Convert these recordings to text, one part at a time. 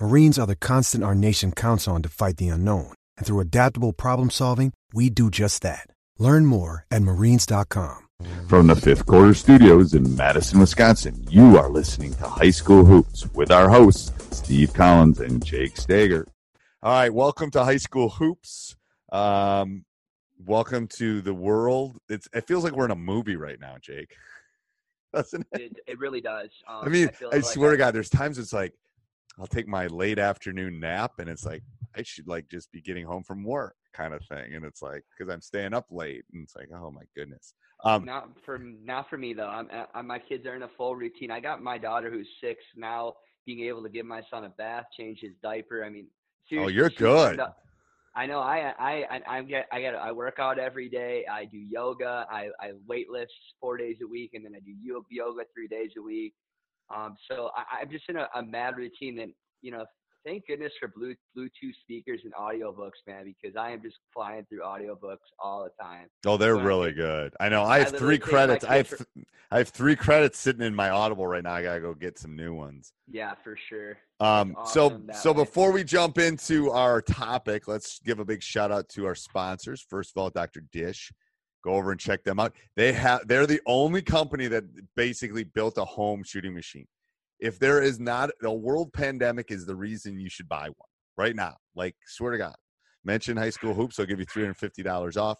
Marines are the constant our nation counts on to fight the unknown. And through adaptable problem solving, we do just that. Learn more at marines.com. From the fifth quarter studios in Madison, Wisconsin, you are listening to High School Hoops with our hosts, Steve Collins and Jake Stager. All right, welcome to High School Hoops. Um, welcome to the world. It's it feels like we're in a movie right now, Jake. Doesn't it? It, it really does. Um, I mean, feel I, like swear to God, there's times it's like I'll take my late afternoon nap, and it's like I should like just be getting home from work, kind of thing. And it's like because I'm staying up late, and it's like, oh my goodness. Um, Not for not for me though. I'm, i my kids are in a full routine. I got my daughter who's six now. Being able to give my son a bath, change his diaper. I mean, oh, you're good. I know. I I I, I get I get I work out every day. I do yoga. I I weight lift four days a week, and then I do yoga three days a week. Um, so I, I'm just in a, a mad routine. that, you know, thank goodness for blue Bluetooth speakers and audiobooks, man, because I am just flying through audiobooks all the time. Oh, they're I really take- good. I know. I I have literally three credits. I have th- I have three credits sitting in my Audible right now. I gotta go get some new ones. Yeah, for sure. Um, That's so so way. before we jump into our topic, let's give a big shout out to our sponsors. First of all, Dr. Dish. Go over and check them out. They have they're the only company that basically built a home shooting machine. If there is not a world pandemic is the reason you should buy one right now. Like swear to God. Mention high school hoops, they'll give you $350 off.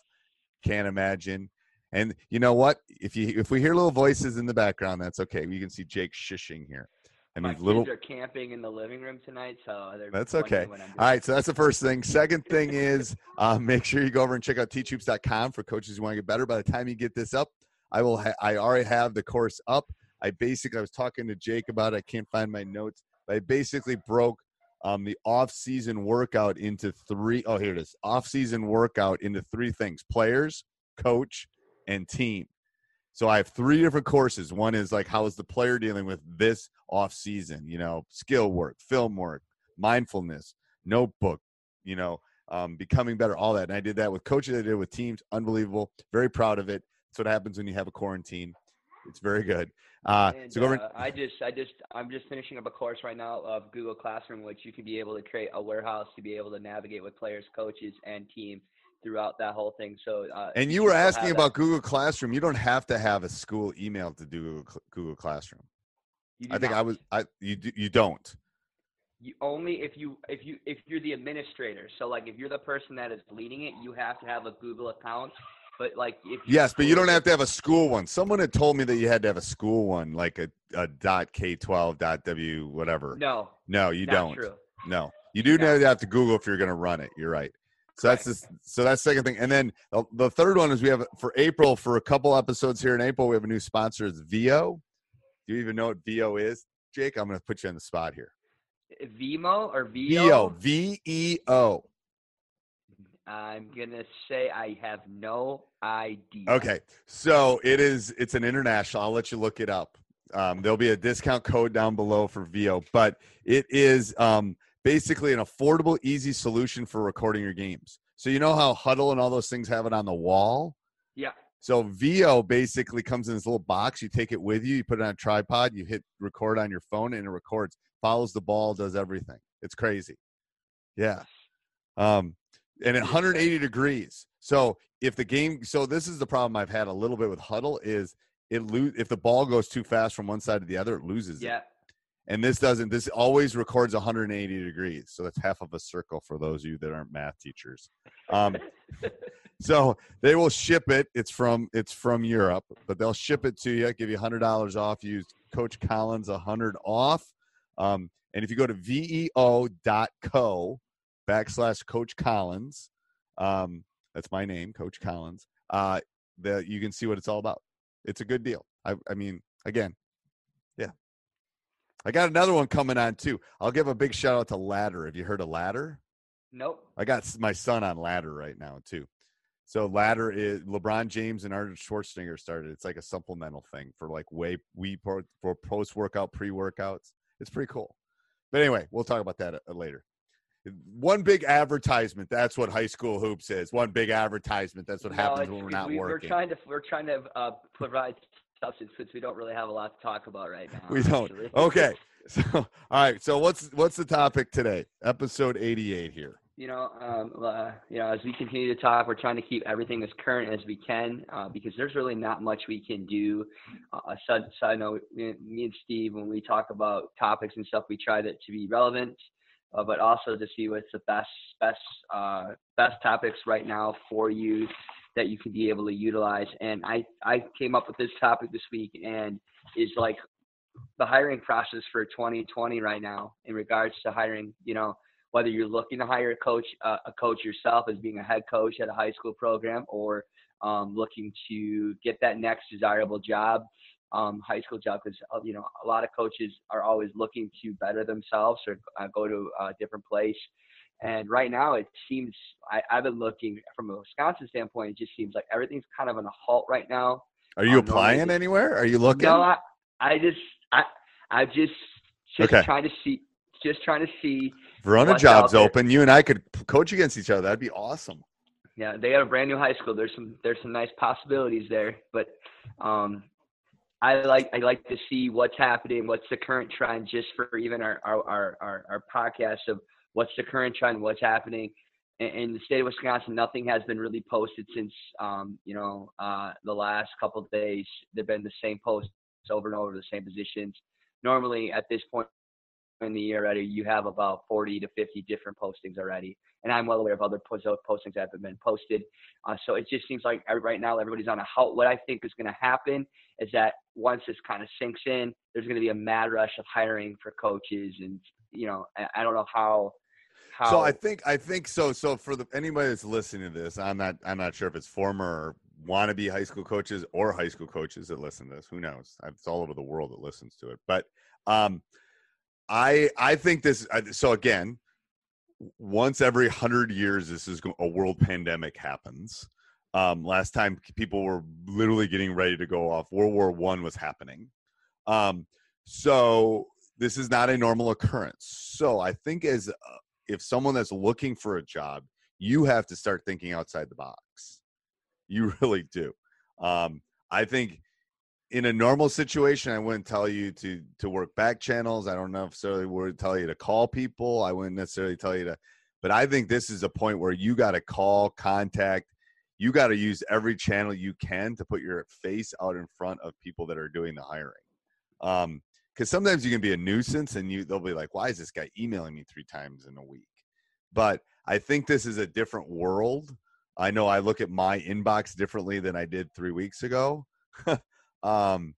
Can't imagine. And you know what? If you if we hear little voices in the background, that's okay. We can see Jake shushing here. And My these kids little are camping in the living room tonight, so That's okay. what I'm doing. All right, so that's the first thing. Second thing is uh, make sure you go over and check out teachhoops.com for coaches who want to get better. By the time you get this up, I will. Ha- I already have the course up. I basically I was talking to Jake about. It. I can't find my notes. But I basically broke um, the off-season workout into three. Oh, here it is. Off-season workout into three things: players, coach, and team. So I have three different courses. One is like how is the player dealing with this off season, you know, skill work, film work, mindfulness, notebook, you know, um, becoming better, all that. And I did that with coaches, I did it with teams. Unbelievable. Very proud of it. That's what happens when you have a quarantine. It's very good. Uh, And, so go over. uh, I just, I just, I'm just finishing up a course right now of Google Classroom, which you can be able to create a warehouse to be able to navigate with players, coaches, and team throughout that whole thing. So, uh, and you were asking that. about Google Classroom. You don't have to have a school email to do Google, Google Classroom. I think I was. I you you don't. You only if you if you if you're the administrator. So like if you're the person that is leading it, you have to have a Google account. But like if you Yes, but you don't have to have a school one. Someone had told me that you had to have a school one, like a, a dot K twelve dot W whatever. No, No, you not don't. True. No, you do No. have to Google if you're going to run it. You're right. So that's this, so that's the second thing, and then the, the third one is we have for April for a couple episodes here in April. We have a new sponsor. It's Veo. Do you even know what Veo is, Jake? I'm going to put you on the spot here. Vimo or Veo. Veo? V E O. I'm gonna say I have no idea. Okay, so it is. It's an international. I'll let you look it up. Um, there'll be a discount code down below for Veo, but it is um, basically an affordable, easy solution for recording your games. So you know how Hudl and all those things have it on the wall. Yeah. so Veo basically comes in this little box. You take it with you. You put it on a tripod. You hit record on your phone, and it records. Follows the ball. Does everything. It's crazy. Yeah. Um, and at 180 degrees. So if the game, so this is the problem I've had a little bit with Hudl is it lose if the ball goes too fast from one side to the other, it loses Yeah. it. And this doesn't. This always records 180 degrees. So that's half of a circle for those of you that aren't math teachers. Um, so they will ship it. It's from it's from Europe, but they'll ship it to you. Give you hundred dollars off. Use Coach Collins a hundred off. Um, and if you go to veo.co backslash Coach Collins, um, that's my name, Coach Collins. Uh, that you can see what it's all about. It's a good deal. I, I mean, again. I got another one coming on too. I'll give a big shout out to Ladder. Have you heard of Ladder? Nope. I got my son on Ladder right now too. So Ladder is LeBron James and Arnold Schwarzenegger started. It's like a supplemental thing for like way we for, post workout, pre workouts. It's pretty cool. But anyway, we'll talk about that uh, later. One big advertisement. That's what high school hoops is. One big advertisement. That's what No, happens when we're not we, working. We're trying to we're trying to uh, provide substance since we don't really have a lot to talk about right now. we don't. actually. Okay. So all right. So what's what's the topic today? Episode eighty-eight here. you know, um, uh, you know, as we continue to talk, we're trying to keep everything as current as we can uh, because there's really not much we can do. Uh, a side, side note, me, me and Steve, when we talk about topics and stuff, we try to, to be relevant, uh, but also to see what's the best, best, uh, best topics right now for you that you can be able to utilize. And I, I came up with this topic this week and is like the hiring process for 2020 right now in regards to hiring, you know, whether you're looking to hire a coach, uh, a coach yourself as being a head coach at a high school program, or um, looking to get that next desirable job, um, high school job, because you know a lot of coaches are always looking to better themselves or uh, go to a different place. And right now, it seems I, I've been looking from a Wisconsin standpoint. It just seems like everything's kind of on a halt right now. Are you Um, no, applying maybe- anywhere? Are you looking? No, I, I just, I, I just, just Okay. trying to see, just trying to see. Verona jobs open. You and I could coach against each other. That'd be awesome. Yeah, they have a brand new high school. There's some, there's some nice possibilities there, but, um, I like, I like to see what's happening, what's the current trend, just for even our, our, our, our, our podcast of what's the current trend, what's happening. In, the state of Wisconsin, nothing has been really posted since, um, you know, uh, the last couple days. They've been the same posts over and over, the same positions. Normally, at this point in the year already, you have about 40 to 50 different postings already. And I'm well aware of other postings that have been posted. Uh, so it just seems like right now everybody's on a halt. What I think is going to happen is that once this kind of sinks in, there's going to be a mad rush of hiring for coaches. And, you know, I don't know how. How So I think I think so. So for the anybody that's listening to this, I'm not I'm not sure if it's former or wannabe high school coaches or high school coaches that listen to this. Who knows? It's all over the world that listens to it. But um, I I think this. So again, once every hundred years, this is a world pandemic happens. Um, last time people were literally getting ready to go off. World War One was happening. Um, so this is not a normal occurrence. So I think as uh, if someone that's looking for a job, you have to start thinking outside the box. You really do. Um, I think in a normal situation, I wouldn't tell you to to work back channels. I don't necessarily would tell you to call people. I wouldn't necessarily tell you to, but I think this is a point where you got to call, contact. You got to use every channel you can to put your face out in front of people that are doing the hiring. Um, because sometimes you can be a nuisance and you they'll be like why is this guy emailing me three times in a week? But i think this is a different world. I know i look at my inbox differently than i did three weeks ago um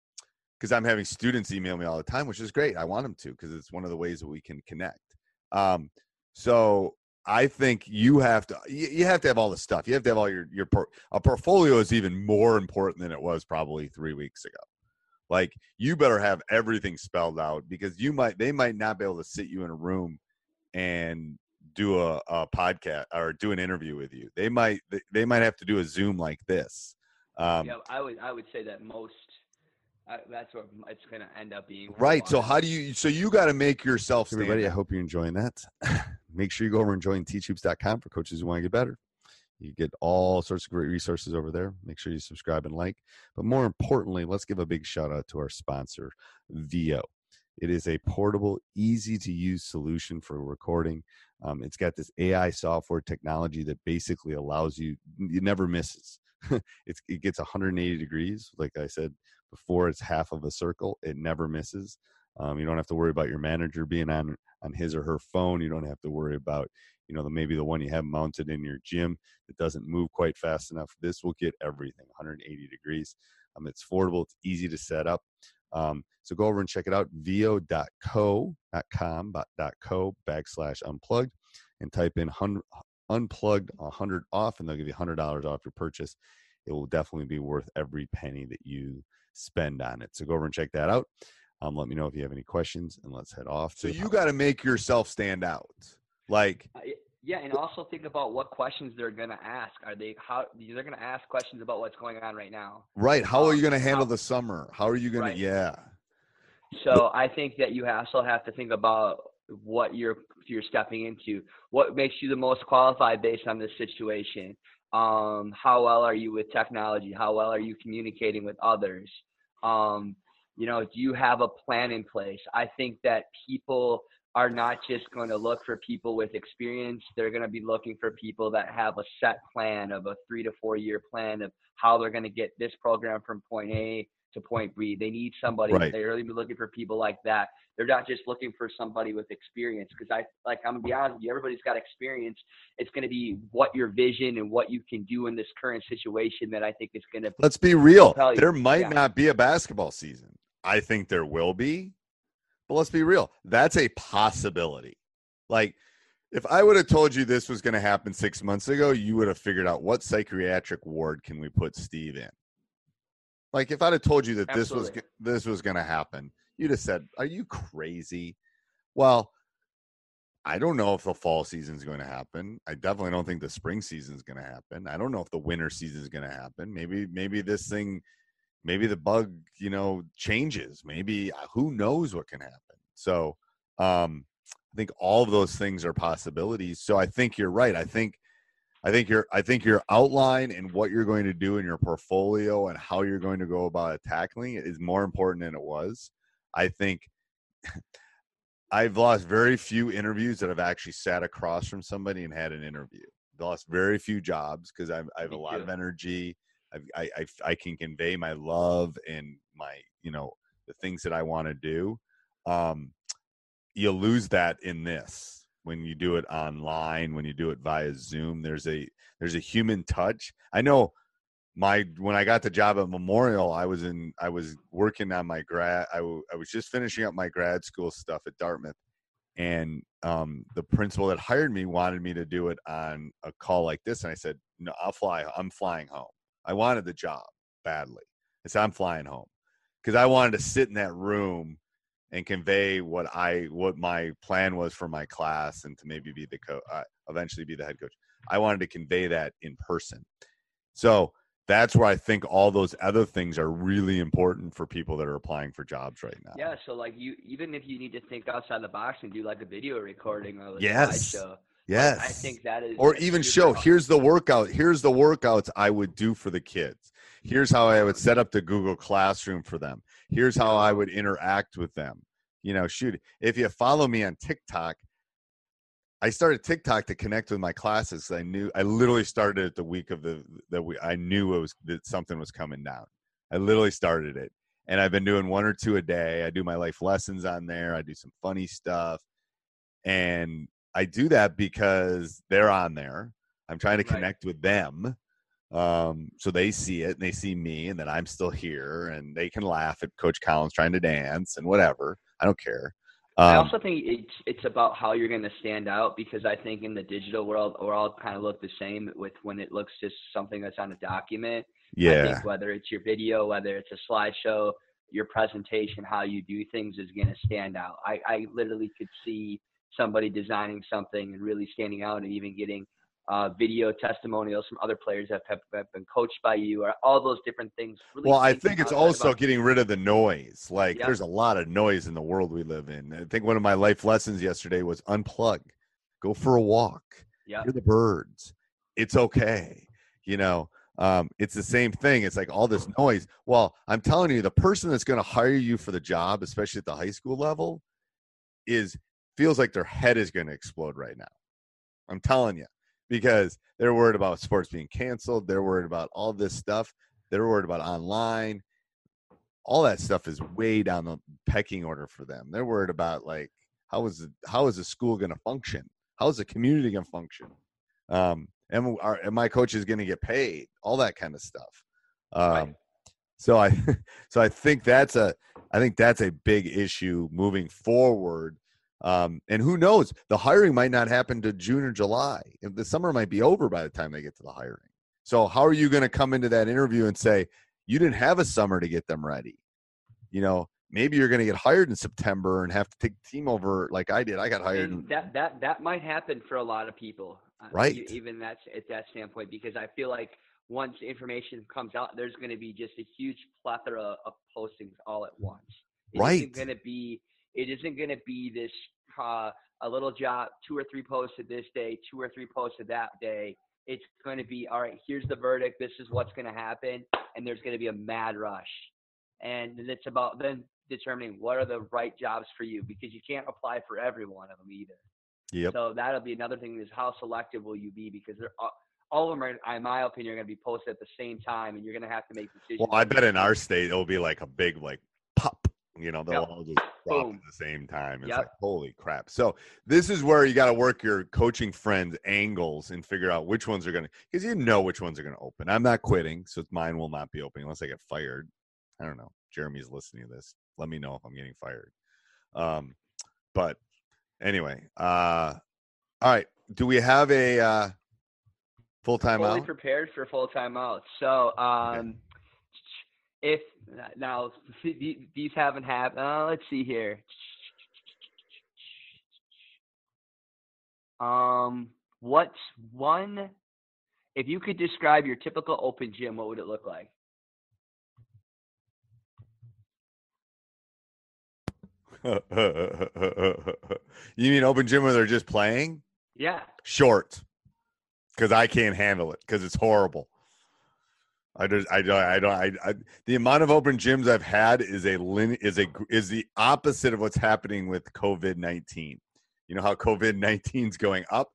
because i'm having students email me all the time which is great. I want them to because it's one of the ways that we can connect. Um so i think you have to you, you have to have all the stuff. You have to have all your your por- a portfolio is even more important than it was probably three weeks ago like you better have everything spelled out because you might they might not be able to sit you in a room and do a, a podcast or do an interview with you. They might they- they might have to do a zoom like this. Um, yeah, I would, I would say that most, uh, that's what it's going to end up being. right so how do you so you got to make yourself stand everybody i hope you're enjoying that. Make sure you go over and join teachhoops.com for coaches who want to get better You get all sorts of great resources over there. Make sure you subscribe and like. But more importantly, let's give a big shout out to our sponsor, Veo. It is a portable, easy to use solution for recording. Um, it's got this AI software technology that basically allows you, it never misses. it gets 180 degrees. Like I said before, it's half of a circle. It never misses. Um, you don't have to worry about your manager being on on his or her phone. You don't have to worry about you know the, maybe the one you have mounted in your gym that doesn't move quite fast enough. This will get everything 180 degrees. Um, it's affordable. It's easy to set up. Um, so go over and check it out. veo.co, not com, but .co backslash unplugged and type in unplugged 100 off and they'll give you $100 off your purchase. It will definitely be worth every penny that you spend on it. So go over and check that out. Um, let me know if you have any questions and let's head off. So you got to make yourself stand out. Like, uh, yeah, and also think about what questions they're gonna ask. Are they how they're gonna ask questions about what's going on right now? Right. How um, are you gonna handle how, the summer? How are you gonna? Right. Yeah. So I think that you also have to think about what you're you're stepping into. What makes you the most qualified based on this situation? Um, how well are you with technology? How well are you communicating with others? Um, you know, do you have a plan in place? I think that people are not just going to look for people with experience. They're going to be looking for people that have a set plan of a three to four year plan of how they're going to get this program from point A to point B. They need somebody. Right. They're really looking for people like that. They're not just looking for somebody with experience. Because I like I'm gonna be honest with you, everybody's got experience. It's going to be what your vision and what you can do in this current situation that I think is going to. Let's be real. There might yeah. not be a basketball season. I think there will be. But let's be real, that's a possibility. Like, if I would have told you this was going to happen six months ago, you would have figured out what psychiatric ward can we put Steve in. Like, if I'd have told you that Absolutely. this was this was going to happen, you'd have said, "Are you crazy?" Well, I don't know if the fall season is going to happen. I definitely don't think the spring season is going to happen. I don't know if the winter season is going to happen. Maybe maybe this thing maybe the bug you know changes maybe uh, who knows what can happen. So um i think all of those things are possibilities. So i think you're right. I think i think your i think your outline and what you're going to do in your portfolio and how you're going to go about tackling it is more important than it was. I think i've lost very few interviews that i've actually sat across from somebody and had an interview. I've lost very few jobs because I have a lot of energy I, I, I can convey my love and my, you know, the things that I want to do. Um, you lose that in this when you do it online, when you do it via Zoom. There's a there's a human touch. I know my when I got the job at Memorial, I was in I was working on my grad. I, w- I was just finishing up my grad school stuff at Dartmouth, and um, the principal that hired me wanted me to do it on a call like this, and I said, "No, I'll fly. I'm flying home." I wanted the job badly. I said, I'm flying home because I wanted to sit in that room and convey what I what my plan was for my class and to maybe be the coach, uh, eventually be the head coach. I wanted to convey that in person. So that's where I think all those other things are really important for people that are applying for jobs right now. Yeah. So like you, even if you need to think outside the box and do like a video recording or a yes. slideshow, Yes. I think that is or even show here's the workout. Here's the workouts I would do for the kids. Here's how I would set up the Google Classroom for them. Here's how I would interact with them. You know, shoot, if you follow me on TikTok, I started TikTok to connect with my classes. I knew I literally started it the week of the that we I knew it was that something was coming down. I literally started it. And I've been doing one or two a day. I do my life lessons on there. I do some funny stuff. And I do that because they're on there. I'm trying to connect right. with them. Um, so they see it and they see me and that I'm still here and they can laugh at Coach Collins trying to dance and whatever. I don't care. Um, I also think it's it's about how you're going to stand out because I think in the digital world we're all kind of look the same with when it looks just something that's on a document. Yeah. I think whether it's your video, whether it's a slideshow, your presentation, how you do things is going to stand out. I, I literally could see somebody designing something and really standing out and even getting uh, video testimonials from other players that have, have, been coached by you or all those different things. Really well, I think it's also about- getting rid of the noise. Like yep. there's a lot of noise in the world we live in. I think one of my life lessons yesterday was unplug, go for a walk, yep. hear the birds. it's okay. You know, um, it's the same thing. It's like all this noise. Well, I'm telling you, the person that's going to hire you for the job, especially at the high school level, is feels like their head is going to explode right now. I'm telling you, because they're worried about sports being canceled. They're worried about all this stuff. They're worried about online. All that stuff is way down the pecking order for them. They're worried about like how is the, how is the school going to function? How is the community going to function? Um, and, our, and my coach is going to get paid? All that kind of stuff. Um, right. So I so I think that's a I think that's a big issue moving forward um, and who knows? The hiring might not happen to June or July. The summer might be over by the time they get to the hiring. So how are you going to come into that interview and say you didn't have a summer to get them ready? You know, maybe you're going to get hired in September and have to take the team over like I did. I got hired. And that that that might happen for a lot of people. Uh, right. Uh, even that's at that standpoint because I feel like once information comes out, there's going to be just a huge plethora of postings all at once. It right. going to be it isn't going to be this uh, a little job, two or three posted this day, two or three posted that day. It's going to be all right. Here's the verdict. This is what's going to happen, and there's going to be a mad rush. And it's about then determining what are the right jobs for you because you can't apply for every one of them either. Yep. So that'll be another thing is how selective will you be because they're all, all of them are, in my opinion, are going to be posted at the same time, and you're going to have to make decisions. Well, I bet in our state it'll be like a big like pop you know, they'll yep. all just drop Boom. at the same time. It's yep. like, holy crap. So this is where you got to work your coaching friends' angles and figure out which ones are going to, because you know which ones are going to open. I'm not quitting, so mine will not be opening unless I get fired. I don't know. Jeremy's listening to this. Let me know if I'm getting fired. Um, but anyway, uh, all right. Do we have a uh, full time out? Fully prepared for full time out. So, um, okay if now these haven't happened. Uh, let's see here. Um, what's one? If you could describe your typical open gym, what would it look like? you mean open gym where they're just playing? Yeah. Short. Because I can't handle it because it's horrible. I just I don't I don't I, I, the amount of open gyms I've had is a lin, is a is the opposite of what's happening with COVID nineteen. You know how COVID 19 is going up.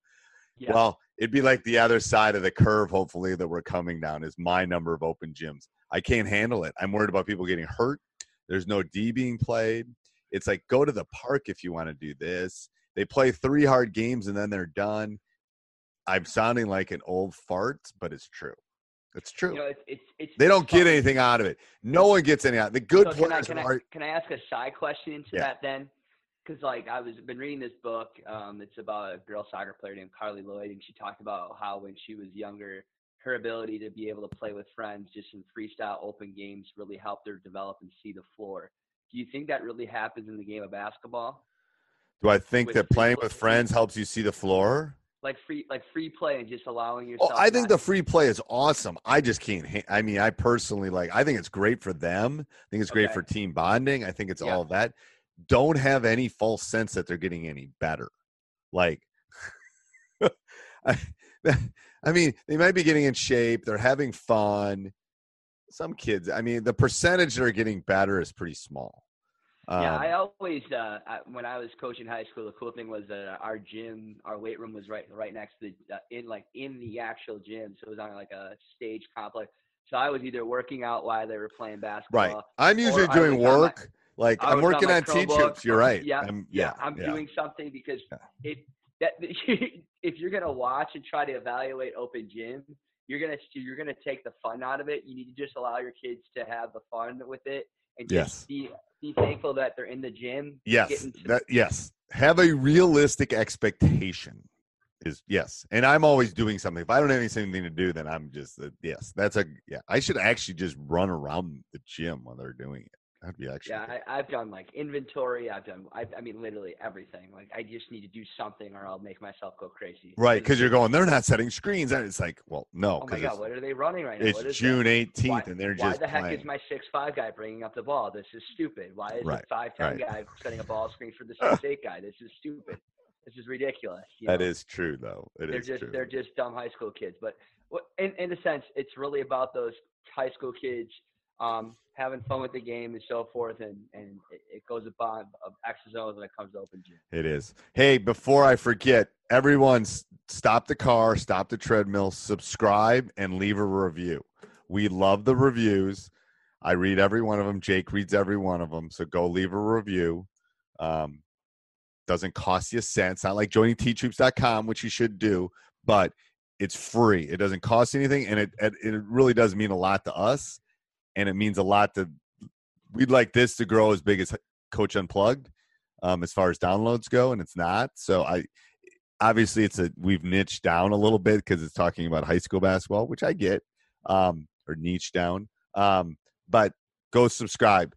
Yeah. Well, it'd be like the other side of the curve. Hopefully, that we're coming down is my number of open gyms. I can't handle it. I'm worried about people getting hurt. There's no D being played. It's like go to the park if you want to do this. They play three hard games and then they're done. I'm sounding like an old fart, but it's true. It's true. You know, it's, it's, it's they don't get anything out of it. No one gets any out. The good so players can I, can, are, I, can I ask a side question into yeah. that then? Because like I was been reading this book. Um, it's about a girl soccer player named Carly Lloyd, and she talked about how when she was younger, her ability to be able to play with friends just in freestyle open games really helped her develop and see the floor. Do you think that really happens in the game of basketball? Do I think that playing with friends helps you see the floor? Like free like free play and just allowing oh, yourself. Oh, I think the free play is awesome. I just can't. I mean, I personally like. I think it's great for them. I think it's great okay. for team bonding. I think it's yeah. all that. Don't have any false sense that they're getting any better. Like, I, I mean, they might be getting in shape. They're having fun. Some kids. I mean, the percentage that are getting better is pretty small. Um, yeah, I always uh, I, when I was coaching high school, the cool thing was that our gym, our weight room was right right next to the uh, in like in the actual gym, so it was on like a stage complex. So I was either working out while they were playing basketball. Right. I'm usually doing work. My, like I'm working on, on teachers. You're right. Yeah. I'm, yeah, yeah. I'm yeah. doing something because yeah. it that if you're gonna watch and try to evaluate open gym, you're gonna you're gonna take the fun out of it. You need to just allow your kids to have the fun with it and yes. be be thankful that they're in the gym. Yes, that yes. Have a realistic expectation. Is yes, and I'm always doing something. If I don't have anything to do, then I'm just uh, yes. That's a yeah. I should actually just run around the gym while they're doing it. That'd be actually. Yeah, I, have done like inventory. I've done. I, I, mean, literally everything. Like, I just need to do something, or I'll make myself go crazy. Right, because you're going. They're not setting screens, and it's like, well, no. Oh my god, what are they running right now? It's June 18th, and they're why just. Why the heck playing. is my six five guy bringing up the ball? This is stupid. Why is right, the five ten right. guy setting a ball screen for the six eight guy? This is stupid. this is ridiculous. That know? is true, though. It they're is just true. they're just dumb high school kids. But in in a sense, it's really about those high school kids um, having fun with the game and so forth, and and it goes above of X's O's when it comes to open gym. It is. Hey, before I forget, everyone, stop the car, stop the treadmill, subscribe, and leave a review. We love the reviews. I read every one of them. Jake reads every one of them. So go leave a review. Um, doesn't cost you a cent. It's not like joining teachhoops.com, which you should do, but it's free. It doesn't cost anything, and it it really does mean a lot to us, and it means a lot to. We'd like this to grow as big as Coach Unplugged, um, as far as downloads go, and it's not. So I obviously it's a we've niched down a little bit because it's talking about high school basketball, which I get, um, or niche down. Um, but go subscribe.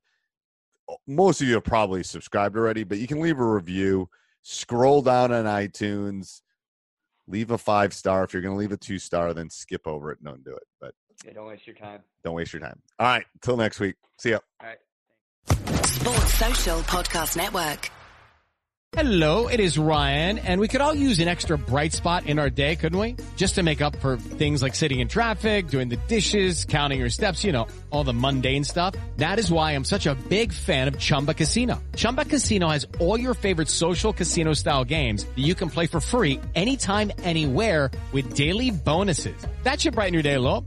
Most of you have probably subscribed already, but you can leave a review. Scroll down on iTunes, leave a five star. If you're going to leave a two star, then skip over it. Don't do it. But yeah, don't waste your time. Don't waste your time. All right. Until next week. See ya. All right. Sports Social Podcast Network. Hello, it is Ryan, and we could all use an extra bright spot in our day, couldn't we? Just to make up for things like sitting in traffic, doing the dishes, counting your steps, you know, all the mundane stuff. That is why I'm such a big fan of Chumba Casino. Chumba Casino has all your favorite social casino style games that you can play for free anytime, anywhere with daily bonuses. That should brighten your day a little.